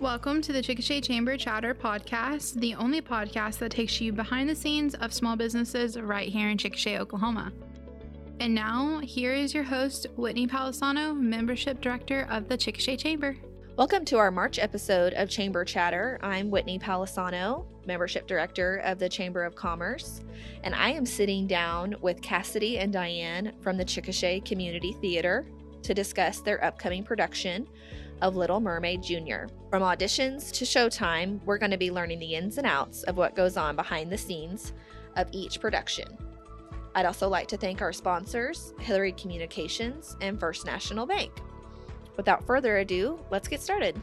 Welcome to the Chickasha Chamber Chatter podcast, the only podcast that takes you behind the scenes of small businesses right here in Chickasha, Oklahoma. And now, here is your host, Whitney Palisano, Membership Director of the Chickasha Chamber. Welcome to our March episode of Chamber Chatter. I'm Whitney Palisano, Membership Director of the Chamber of Commerce, and I am sitting down with Kassity and Diane from the Chickasha Community Theater to discuss their upcoming production of Little Mermaid Jr. From auditions to showtime, we're going to be learning the ins and outs of what goes on behind the scenes of each production. I'd also like to thank our sponsors, Hilliary Communications and First National Bank. Without further ado, let's get started.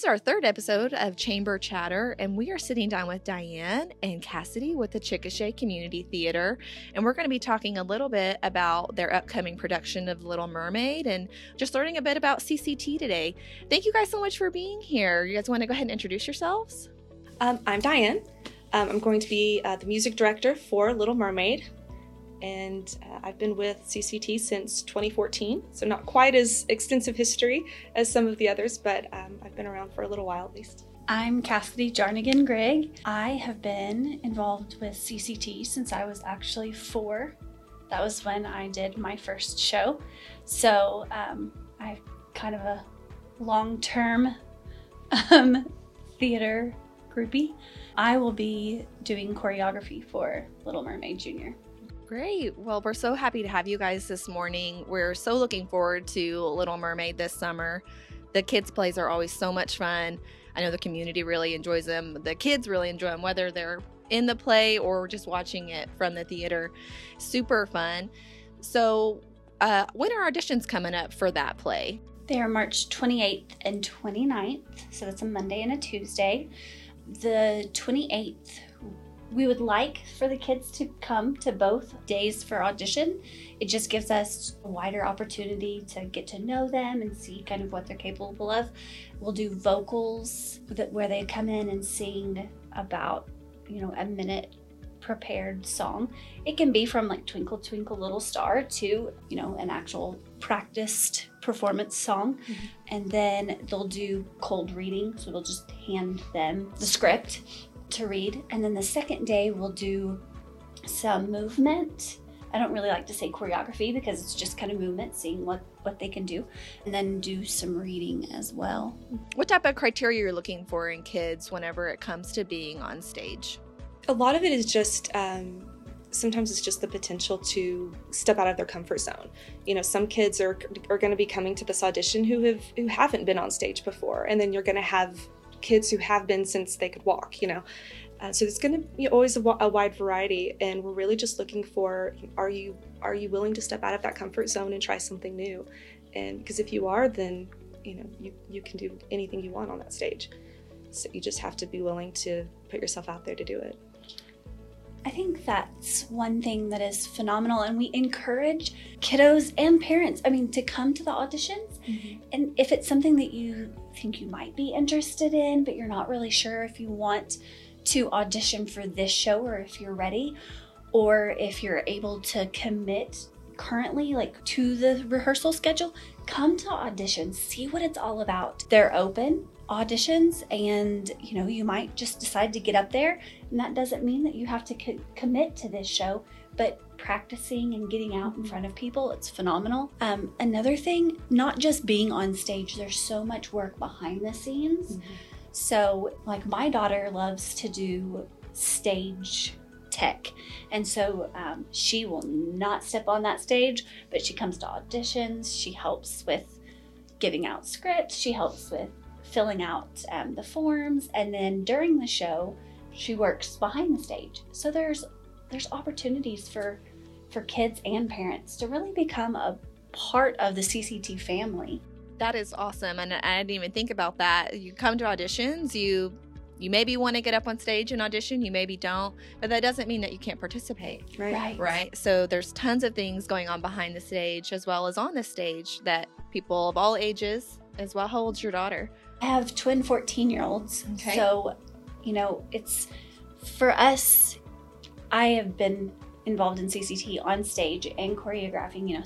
This is our third episode of Chamber Chatter, and we are sitting down with Diane and Kassity with the Chickasha Community Theater. And we're going to be talking a little bit about their upcoming production of Little Mermaid and just learning a bit about CCT today. Thank you guys so much for being here. You guys want to go ahead and introduce yourselves? Um, I'm Diane. Um, I'm going to be uh, the music director for Little Mermaid, and uh, I've been with CCT since 2014, so not quite as extensive history as some of the others, but um, I've been around for a little while at least. I'm Kassity Jarnigan Gregg. I have been involved with CCT since I was actually four. That was when I did my first show. So um, I kind of a long term um, theater groupie. I will be doing choreography for Little Mermaid Jr. Great. Well, we're so happy to have you guys this morning. We're so looking forward to Little Mermaid this summer. The kids' plays are always so much fun. I know the community really enjoys them. The kids really enjoy them, whether they're in the play or just watching it from the theater. Super fun. So, uh, when are auditions coming up for that play? They are March 28th and 29th, so that's a Monday and a Tuesday. The 28th, we would like for the kids to come to both days for audition. It just gives us a wider opportunity to get to know them and see kind of what they're capable of. We'll do vocals that where they come in and sing about, you know, a minute prepared song. It can be from like Twinkle Twinkle Little Star to, you know, an actual practiced performance song. Mm-hmm. And then they'll do cold reading. So we'll just hand them the script to read. And then the second day, we'll do some movement. I don't really like to say choreography because it's just kind of movement, seeing what, what they can do, and then do some reading as well. What type of criteria you're looking for in kids whenever it comes to being on stage? A lot of it is just um, sometimes it's just the potential to step out of their comfort zone. You know, some kids are are going to be coming to this audition who have who haven't been on stage before, and then you're going to have kids who have been since they could walk, you know. Uh, so it's going to be always a, a, wide variety, and we're really just looking for are you are you willing to step out of that comfort zone and try something new? And because if you are, then you know you you can do anything you want on that stage. So you just have to be willing to put yourself out there to do it. I think that's one thing that is phenomenal, and we encourage kiddos and parents. I mean, to come to the auditions, mm-hmm. and if it's something that you think you might be interested in, but you're not really sure if you want to audition for this show or if you're ready, or if you're able to commit currently like to the rehearsal schedule, come to auditions, see what it's all about. They're open auditions and you know you might just decide to get up there and that doesn't mean that you have to co- commit to this show but practicing and getting out in front of people, it's phenomenal. Um, another thing, not just being on stage, there's so much work behind the scenes. Mm-hmm. So, like, my daughter loves to do stage tech. And so um, she will not step on that stage, but she comes to auditions. She helps with giving out scripts. She helps with filling out um, the forms. And then during the show, she works behind the stage. So there's there's opportunities for for kids and parents to really become a part of the CCT family. That is awesome, and I didn't even think about that. You come to auditions, you you maybe want to get up on stage and audition, you maybe don't, but that doesn't mean that you can't participate. Right. Right. right? So there's tons of things going on behind the stage as well as on the stage that people of all ages, as well. How old's your daughter? I have twin 14 year olds. Okay. So, you know, it's for us, I have been involved in CCT on stage and choreographing, you know,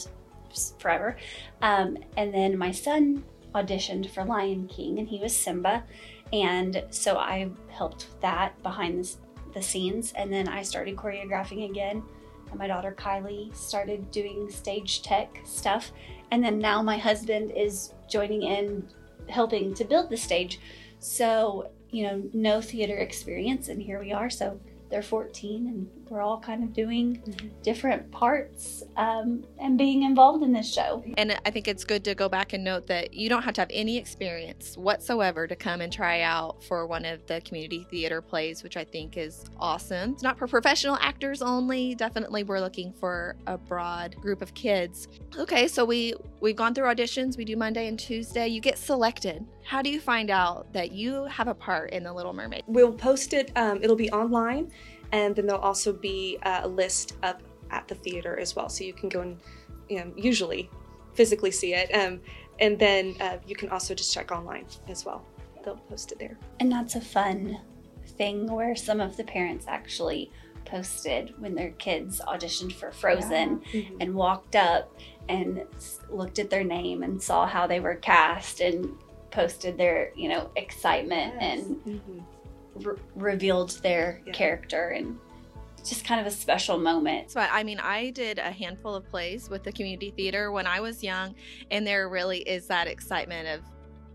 forever. Um, and then my son auditioned for Lion King, and he was Simba, and so I helped with that behind the, the scenes. And then I started choreographing again, and my daughter Kylie started doing stage tech stuff. And then now my husband is joining in, helping to build the stage. So, you know, no theater experience, and here we are. So they're 14, and we're all kind of doing Mhm. different parts um, and being involved in this show. And I think it's good to go back and note that you don't have to have any experience whatsoever to come and try out for one of the community theater plays, which I think is awesome. It's not for professional actors only. Definitely, we're looking for a broad group of kids. Okay, so we we've gone through auditions. We do Monday and Tuesday. You get selected. How do you find out that you have a part in The Little Mermaid? We'll post it. Um, it'll be online, and then there'll also be uh, a list up at the theater as well, so you can go and you know, usually physically see it. Um, and then uh, you can also just check online as well. They'll post it there. And that's a fun thing where some of the parents actually posted when their kids auditioned for Frozen and walked up and looked at their name and saw how they were cast and posted their, you know, excitement and Mhm. Re- revealed their Yeah. character and just kind of a special moment. So I mean, I did a handful of plays with the community theater when I was young, and there really is that excitement of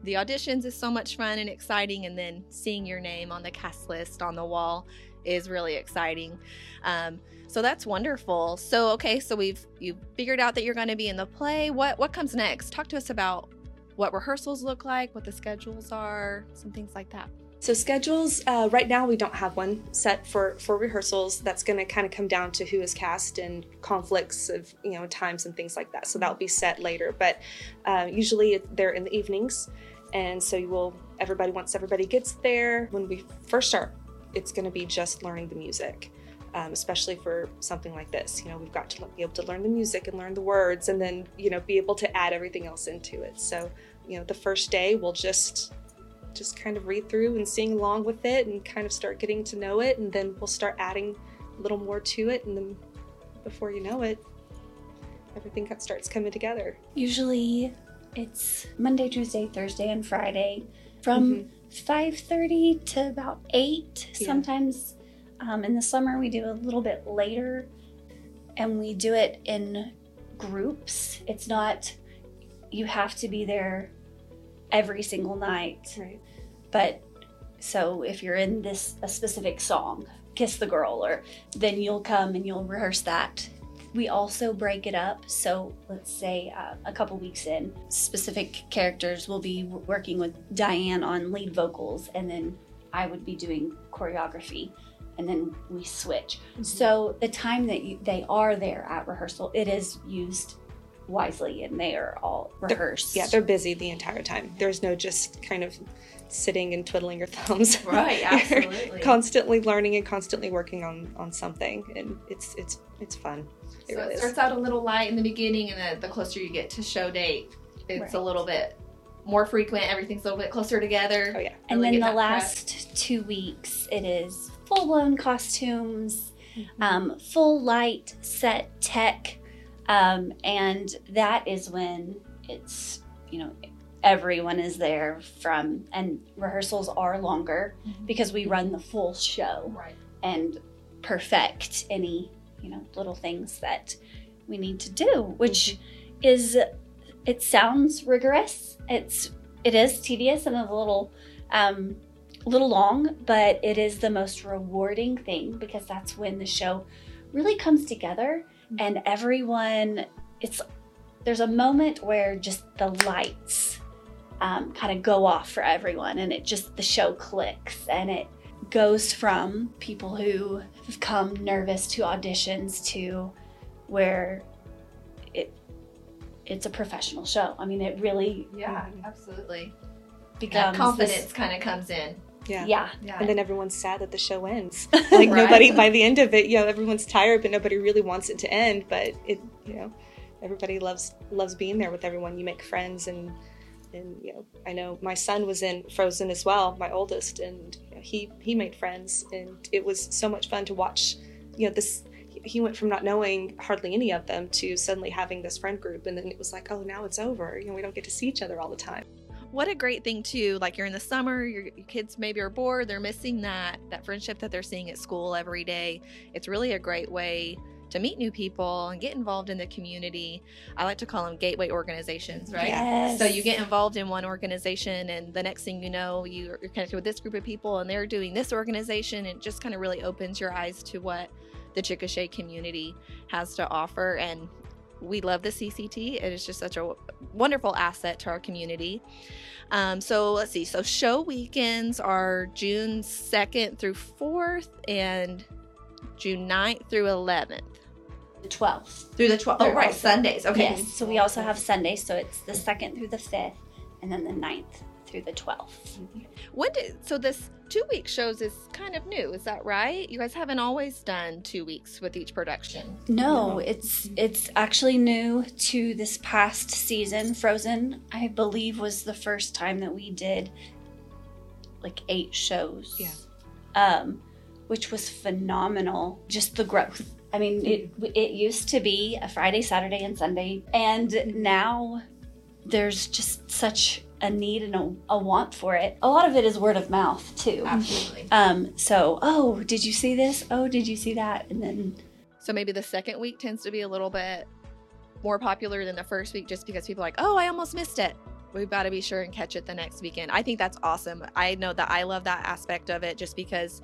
the auditions is so much fun and exciting, and then seeing your name on the cast list on the wall is really exciting. Um, so that's wonderful. So okay, so we've you figured out that you're going to be in the play. What what comes next? Talk to us about what rehearsals look like, what the schedules are, some things like that. So schedules, uh, right now we don't have one set for for rehearsals. That's going to kind of come down to who is cast and conflicts of you know times and things like that. So that'll be set later. But uh, usually they're in the evenings, and so you will everybody once everybody gets there when we first start, it's going to be just learning the music. Um, especially for something like this, you know, we've got to be able to learn the music and learn the words, and then you know be able to add everything else into it. So, you know, the first day we'll just just kind of read through and sing along with it and kind of start getting to know it and then we'll start adding a little more to it and then before you know it everything starts coming together. Usually it's Monday, Tuesday, Thursday, and Friday. From 5.30 to about 8 Yeah. sometimes um, in the summer we do a little bit later and we do it in groups. It's not you have to be there every single night. Right. But so if you're in this a specific song kiss the girl or then you'll come and you'll rehearse that. We also break it up so let's say uh, a couple weeks in specific characters will be working with diane on lead vocals and then i would be doing choreography and then we switch. So the time that you, they are there at rehearsal it is used wisely and they are all rehearsed yeah they're busy the entire time there's no just kind of sitting and twiddling your thumbs Right, absolutely. constantly learning and constantly working on on something and it's it's it's fun it so really it is starts out a little light in the beginning, and then the closer you get to show date, it's Right. a little bit more frequent. Everything's a little bit closer together. oh yeah And Really then the that prep. last two weeks, it is full blown costumes, Mm-hmm. um, full light set tech. Um, and that is when it's, you know, everyone is there from, and rehearsals are longer Mhm. because we run the full show Right. and perfect any, you know, little things that we need to do, which is, it sounds rigorous. It's, it is tedious and a little, um, little long, but it is the most rewarding thing because that's when the show really comes together and everyone it's there's a moment where just the lights um, kind of go off for everyone and it just the show clicks and it goes from people who have come nervous to auditions to where it it's a professional show i mean it really Yeah, absolutely. becomes That confidence kind of comes in. Yeah. Yeah. Yeah. and then everyone's sad that the show ends. Like Right. nobody by the end of it you know everyone's tired but nobody really wants it to end. But it you know everybody loves loves being there with everyone. You make friends and and you know i know my son was in frozen as well my oldest and you know, he he made friends. And it was so much fun to watch you know this he went from not knowing hardly any of them to suddenly having this friend group. And then it was like oh now it's over. You know we don't get to see each other all the time what a great thing too like you're in the summer your, your, kids maybe are bored they're missing that that friendship that they're seeing at school every day it's really a great way to meet new people and get involved in the community. I like to call them gateway organizations, right? Yes. So you get involved in one organization, and the next thing you know, you're connected with this group of people, and they're doing this organization. And it just kind of really opens your eyes to what the Chickasha community has to offer. And we love the CCT. It is just such a wonderful asset to our community. Um, so let's see. So show weekends are June 2nd through 4th and June 9th through 11th. The 12th. Through the 12th. Oh, right. Sundays. Okay. Yes. So we also have Sundays. So it's the 2nd through the 5th and then the 9th through the 12th. When did, so this two week shows is kind of new, is that right? You guys haven't always done two weeks with each production. No, it's it's actually new to this past season. Frozen, I believe, was the first time that we did like eight shows. Yeah. Um, which was phenomenal. Just the growth. I mean, it it used to be a Friday, Saturday, and Sunday, and now there's just such a need and a, a, want for it. A lot of it is word of mouth too. Absolutely. Um, so, oh, did you see this? Oh, did you see that? And then so maybe the second week tends to be a little bit more popular than the first week just because people are like, "Oh, I almost missed it." We've got to be sure and catch it the next weekend. I think that's awesome. I know that I love that aspect of it just because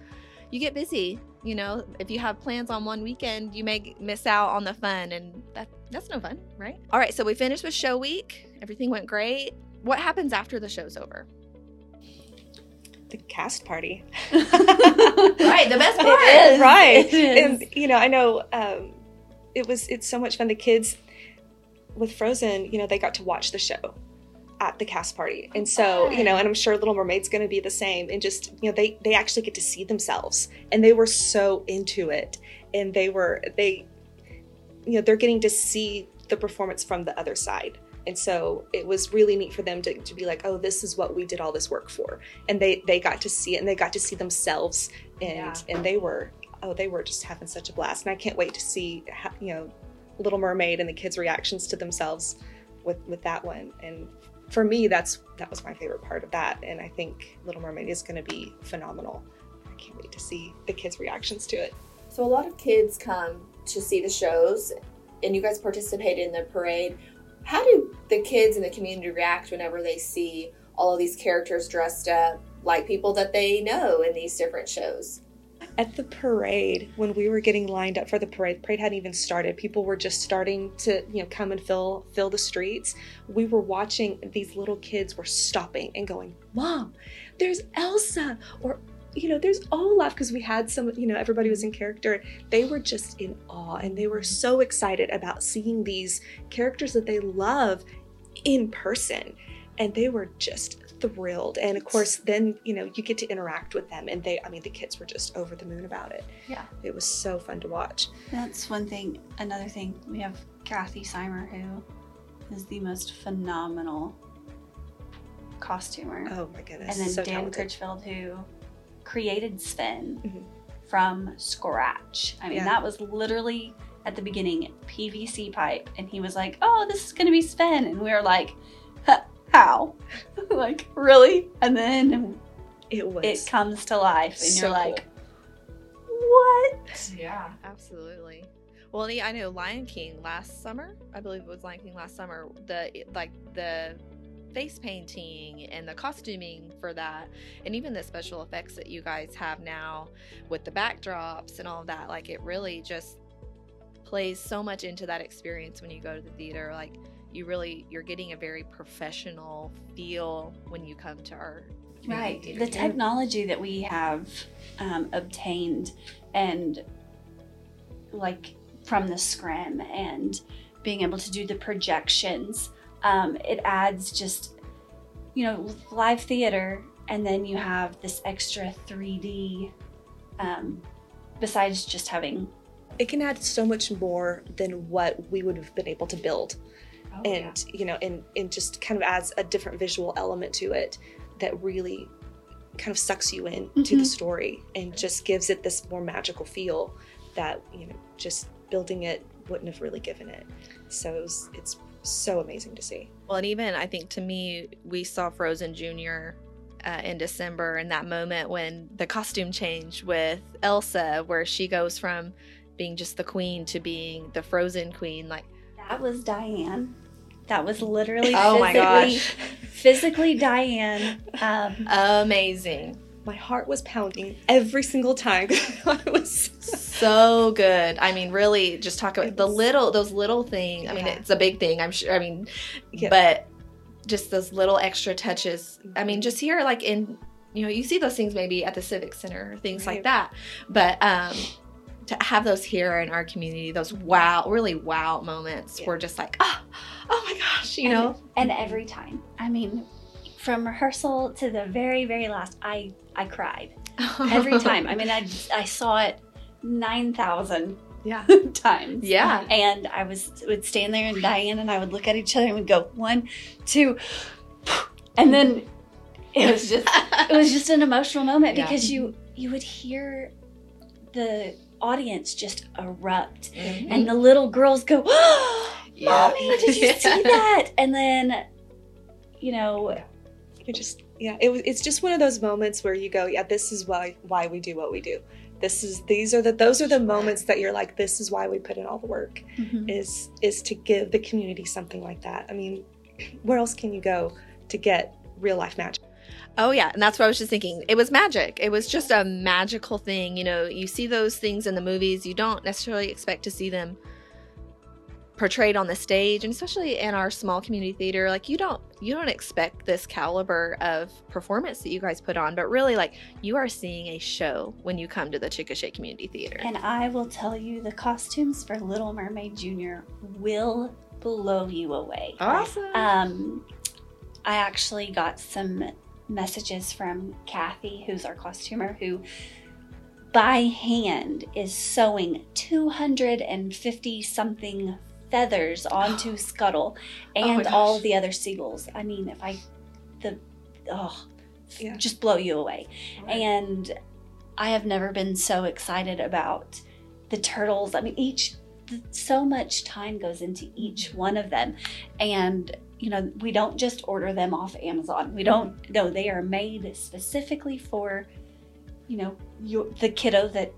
you get busy. You know, if you have plans on one weekend, you may miss out on the fun, and that that's no fun, right? All right, so we finished with show week. Everything went great. What happens after the show's over? The cast party. right, the best part. It is. Right. It is. And you know, I know um, it was it's so much fun. The kids with Frozen, you know, they got to watch the show at the cast party and so you know and i'm sure little mermaid's going to be the same and just you know they they actually get to see themselves and they were so into it and they were they you know they're getting to see the performance from the other side and so it was really neat for them to, to be like oh this is what we did all this work for and they they got to see it and they got to see themselves and yeah. and they were oh they were just having such a blast and i can't wait to see you know little mermaid and the kids reactions to themselves with with that one and for me, that's that was my favorite part of that, and I think Little Mermaid is going to be phenomenal. I can't wait to see the kids' reactions to it. So a lot of kids come to see the shows, and you guys participate in the parade. How do the kids in the community react whenever they see all of these characters dressed up like people that they know in these different shows? at the parade when we were getting lined up for the parade parade hadn't even started people were just starting to you know come and fill fill the streets we were watching these little kids were stopping and going mom there's elsa or you know there's olaf because we had some you know everybody was in character. They were just in awe and they were so excited about seeing these characters that they love in person. And they were just thrilled. And of course then you know you get to interact with them and they i mean the kids were just over the moon about it. Yeah. It was so fun to watch. That's one thing another thing we have kathy Seimer who is the most phenomenal costumer. Oh my goodness and then so dan talented. critchfield who created sven mm-hmm. from scratch i mean yeah. that was literally at the beginning pvc pipe and he was like oh this is going to be sven and we were like how? like, really? And then it was it comes to life and so you're like, what? Yeah, absolutely. Well, I know Lion King last summer. I believe it was Lion King last summer. The like the face painting and the costuming for that, and even the special effects that you guys have now with the backdrops and all of that. Like it really just plays so much into that experience when you go to the theater. Like you really you're getting a very professional feel when you come to our right the technology that we have um, obtained and like from the scrim and being able to do the projections um, it adds just you know live theater and then you have this extra 3d um, besides just having it can add so much more than what we would have been able to build oh, and yeah. you know and and just kind of adds a different visual element to it that really kind of sucks you in mm-hmm. to the story and just gives it this more magical feel that you know just building it wouldn't have really given it. So it was, it's so amazing to see. Well, and even I think to me, we saw Frozen Junior uh, in December, and that moment when the costume changed with Elsa, where she goes from being just the queen to being the Frozen queen, like That was Diane. That was literally Oh my physically, gosh. physically Diane. Um, amazing, My heart was pounding every single time. I was so good. I mean, really, just talk about the little, those little things. I mean, Yeah. it's a big thing. I'm sure. I mean, Yeah. but just those little extra touches. I mean, just here, like in, you know, you see those things maybe at the Civic Center or things like that. But um, to have those here in our community, those wow, really wow moments, Yeah. we're just like, oh, oh my gosh, you know. and every time. I mean, from rehearsal to the very, very last, I I cried every time. I mean, I I saw it nine thousand yeah. times. Yeah. And I was would stand there and Diane and I would look at each other and we'd go one, two, and then it was just it was just an emotional moment Yeah. because you you would hear the audience just erupt Mhm. and the little girls go, Yeah. "Mommy, did you see that?" And then, you know, you just yeah it was it's just one of those moments where you go yeah this is why why we do what we do this is these are the those are the moments that you're like this is why we put in all the work mm-hmm. is is to give the community something like that i mean where else can you go to get real life magic Oh yeah, and that's what I was just thinking. It was magic. It was just a magical thing. You know, you see those things in the movies. You don't necessarily expect to see them portrayed on the stage, and especially in our small community theater, like you don't you don't expect this caliber of performance that you guys put on, but really like you are seeing a show when you come to the Chickasha Community Theater. and I will tell you, the costumes for Little Mermaid Junior will blow you away. awesome. Um, I actually got some messages from Kathy, who's our costumer, who by hand is sewing 250 something feathers onto Scuttle Oh and all of the other seagulls. I mean, if I, the, oh, Yeah. just blow you away. And I have never been so excited about the turtles. I mean, each so much time goes into each one of them, and you know we don't just order them off Amazon. We don't. No, they are made specifically for, you know, your, the kiddo that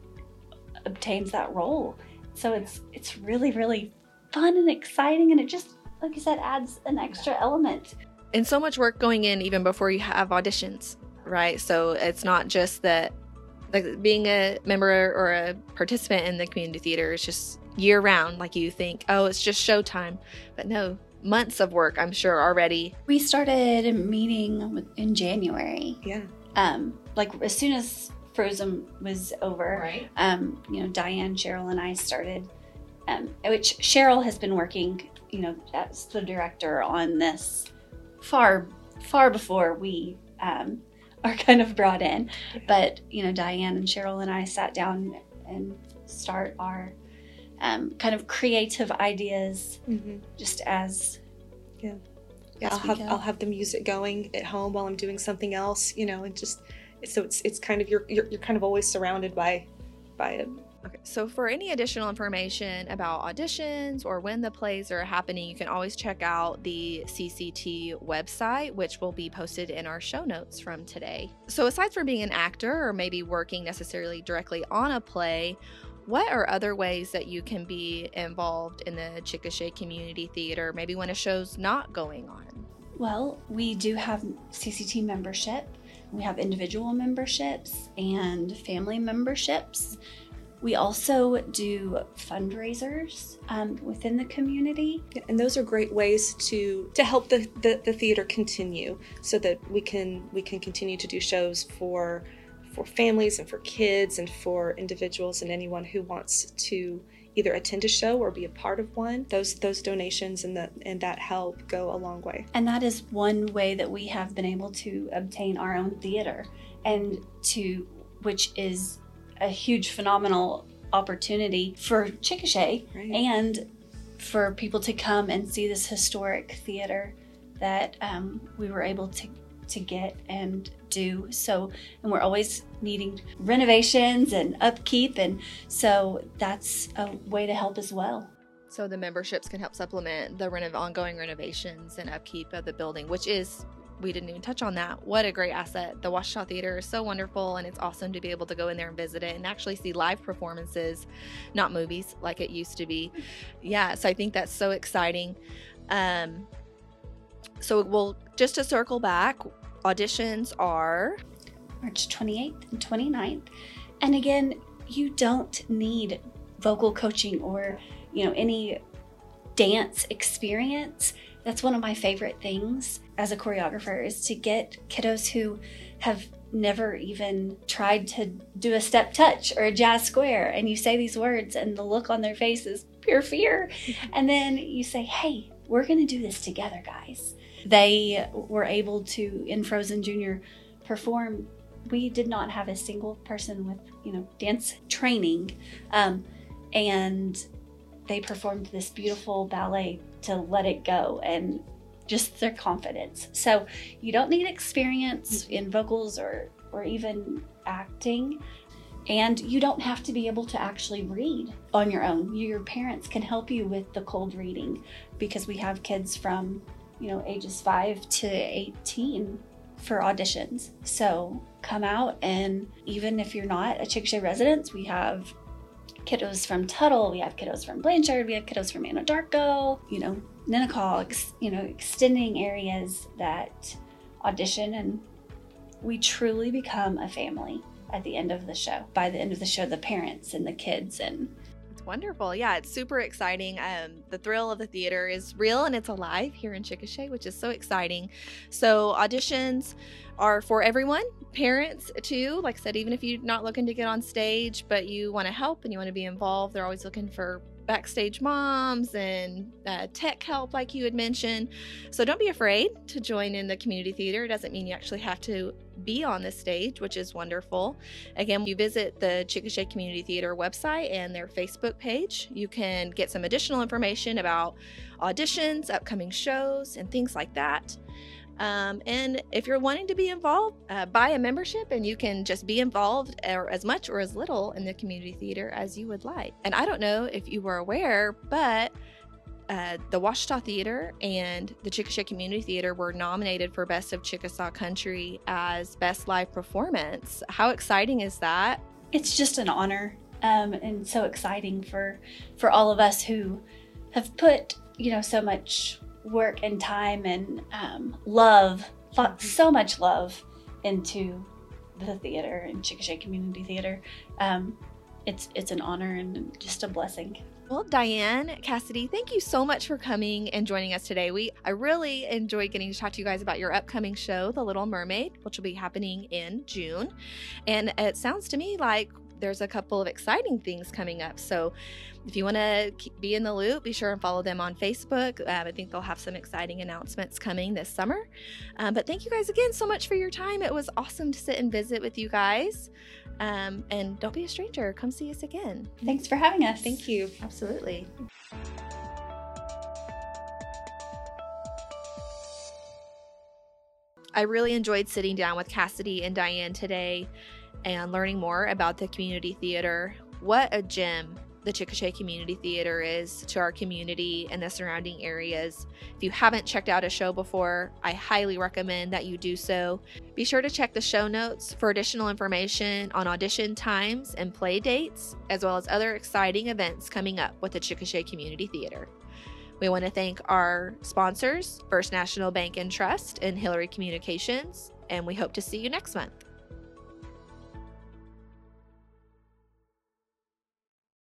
obtains that role. So it's it's really really fun and exciting, and it just like you said adds an extra element. and so much work going in even before you have auditions right? So it's not just that like being a member or a participant in the community theater is just year round like you think oh it's just showtime. But no months of work i'm sure already. We started meeting in January. yeah. Um, like as soon as Frozen was over, right. um, you know, Diane, Cheryl, and I started, um, which Cheryl has been working, you know, as the director on this far, far before we um, are kind of brought in. But you know, Diane and Cheryl and I sat down and start our um, kind of creative ideas, mm-hmm. just as yeah as i'll have go. i'll have the music going at home while i'm doing something else you know and just so it's it's kind of you're you're, you're kind of always surrounded by by it okay so for any additional information about auditions or when the plays are happening you can always check out the cct website which will be posted in our show notes from today so aside from being an actor or maybe working necessarily directly on a play what are other ways that you can be involved in the Chickasha Community Theater, maybe when a show's not going on? Well, we do have CCT membership. We have individual memberships and family memberships. We also do fundraisers um, within the community. And those are great ways to to help the, the the theater continue so that we can we can continue to do shows for for families and for kids and for individuals and anyone who wants to either attend a show or be a part of one those those donations and that and that help go a long way And that is one way that we have been able to obtain our own theater and to which is a huge phenomenal opportunity for Chickasha right and for people to come and see this historic theater that um, we were able to to get and do. So, and we're always needing renovations and upkeep. And so that's a way to help as well. So the memberships can help supplement the renov- ongoing renovations and upkeep of the building, which is we didn't even touch on that. What a great asset. The Ouachita Theater is so wonderful, and it's awesome to be able to go in there and visit it and actually see live performances, not movies like it used to be. Yeah, so I think that's so exciting. Um, so we'll just to circle back, auditions are March 28th and 29th. And again, you don't need vocal coaching or, you know, any dance experience. That's one of my favorite things as a choreographer is to get kiddos who have never even tried to do a step touch or a jazz square and you say these words and the look on their face is pure fear. And then you say hey we're going to do this together guys. They were able to in frozen junior perform. We did not have a single person with you know dance training um, and they performed this beautiful ballet to let it go and just their confidence. So you don't need experience in vocals or or even acting and you don't have to be able to actually read on your own. Your parents can help you with the cold reading because we have kids from you know ages 5 to 18 for auditions. So come out and even if you're not a chickasha resident we have kiddos from tuttle we have kiddos from blanchard we have kiddos from anadarko you know Ninnekah, you know extending areas that audition and we truly become a family at the end of the show by the end of the show the parents and the kids and It's wonderful. Yeah, it's super exciting. Um, the thrill of the theater is real and it's alive here in Chickasha, which is so exciting. So auditions are for everyone, parents too. Like I said, even if you're not looking to get on stage, but you want to help and you want to be involved, they're always looking for backstage moms and uh, tech help, like you had mentioned. So don't be afraid to join in the community theater. It doesn't mean you actually have to be on the stage, which is wonderful. Again, you visit the Chickasha Community Theater website and their Facebook page. You can get some additional information about auditions, upcoming shows, and things like that. Um, and if you're wanting to be involved, uh, buy a membership and you can just be involved or as much or as little in the community theater as you would like. And I don't know if you were aware, but uh, the Ouachita Theater and the Chickasha Community Theater were nominated for Best of Chickasaw Country as Best Live Performance. How exciting is that? it's just an honor um, and so exciting for for all of us who have put you know so much work and time and um, love thought so much love into the theater and Chickasha Community Theater. Um, it's it's an honor and just a blessing. Well, Diane, Kassity, thank you so much for coming and joining us today. We I really enjoyed getting to talk to you guys about your upcoming show, The Little Mermaid, which will be happening in June. And it sounds to me like there's a couple of exciting things coming up. So if you want to be in the loop, be sure and follow them on Facebook. Um, I think they'll have some exciting announcements coming this summer. Um, but thank you guys again so much for your time. It was awesome to sit and visit with you guys. Um, and don't be a stranger. Come see us again. Thanks for having us. Thank you. Absolutely. I really enjoyed sitting down with Kassity and Diane today and learning more about the community theater. What a gem the Chickasha Community Theater is to our community and the surrounding areas. If you haven't checked out a show before, I highly recommend that you do so. Be sure to check the show notes for additional information on audition times and play dates, as well as other exciting events coming up with the Chickasha Community Theater. We want to thank our sponsors, First National Bank and Trust and Hilliary Communications, and we hope to see you next month.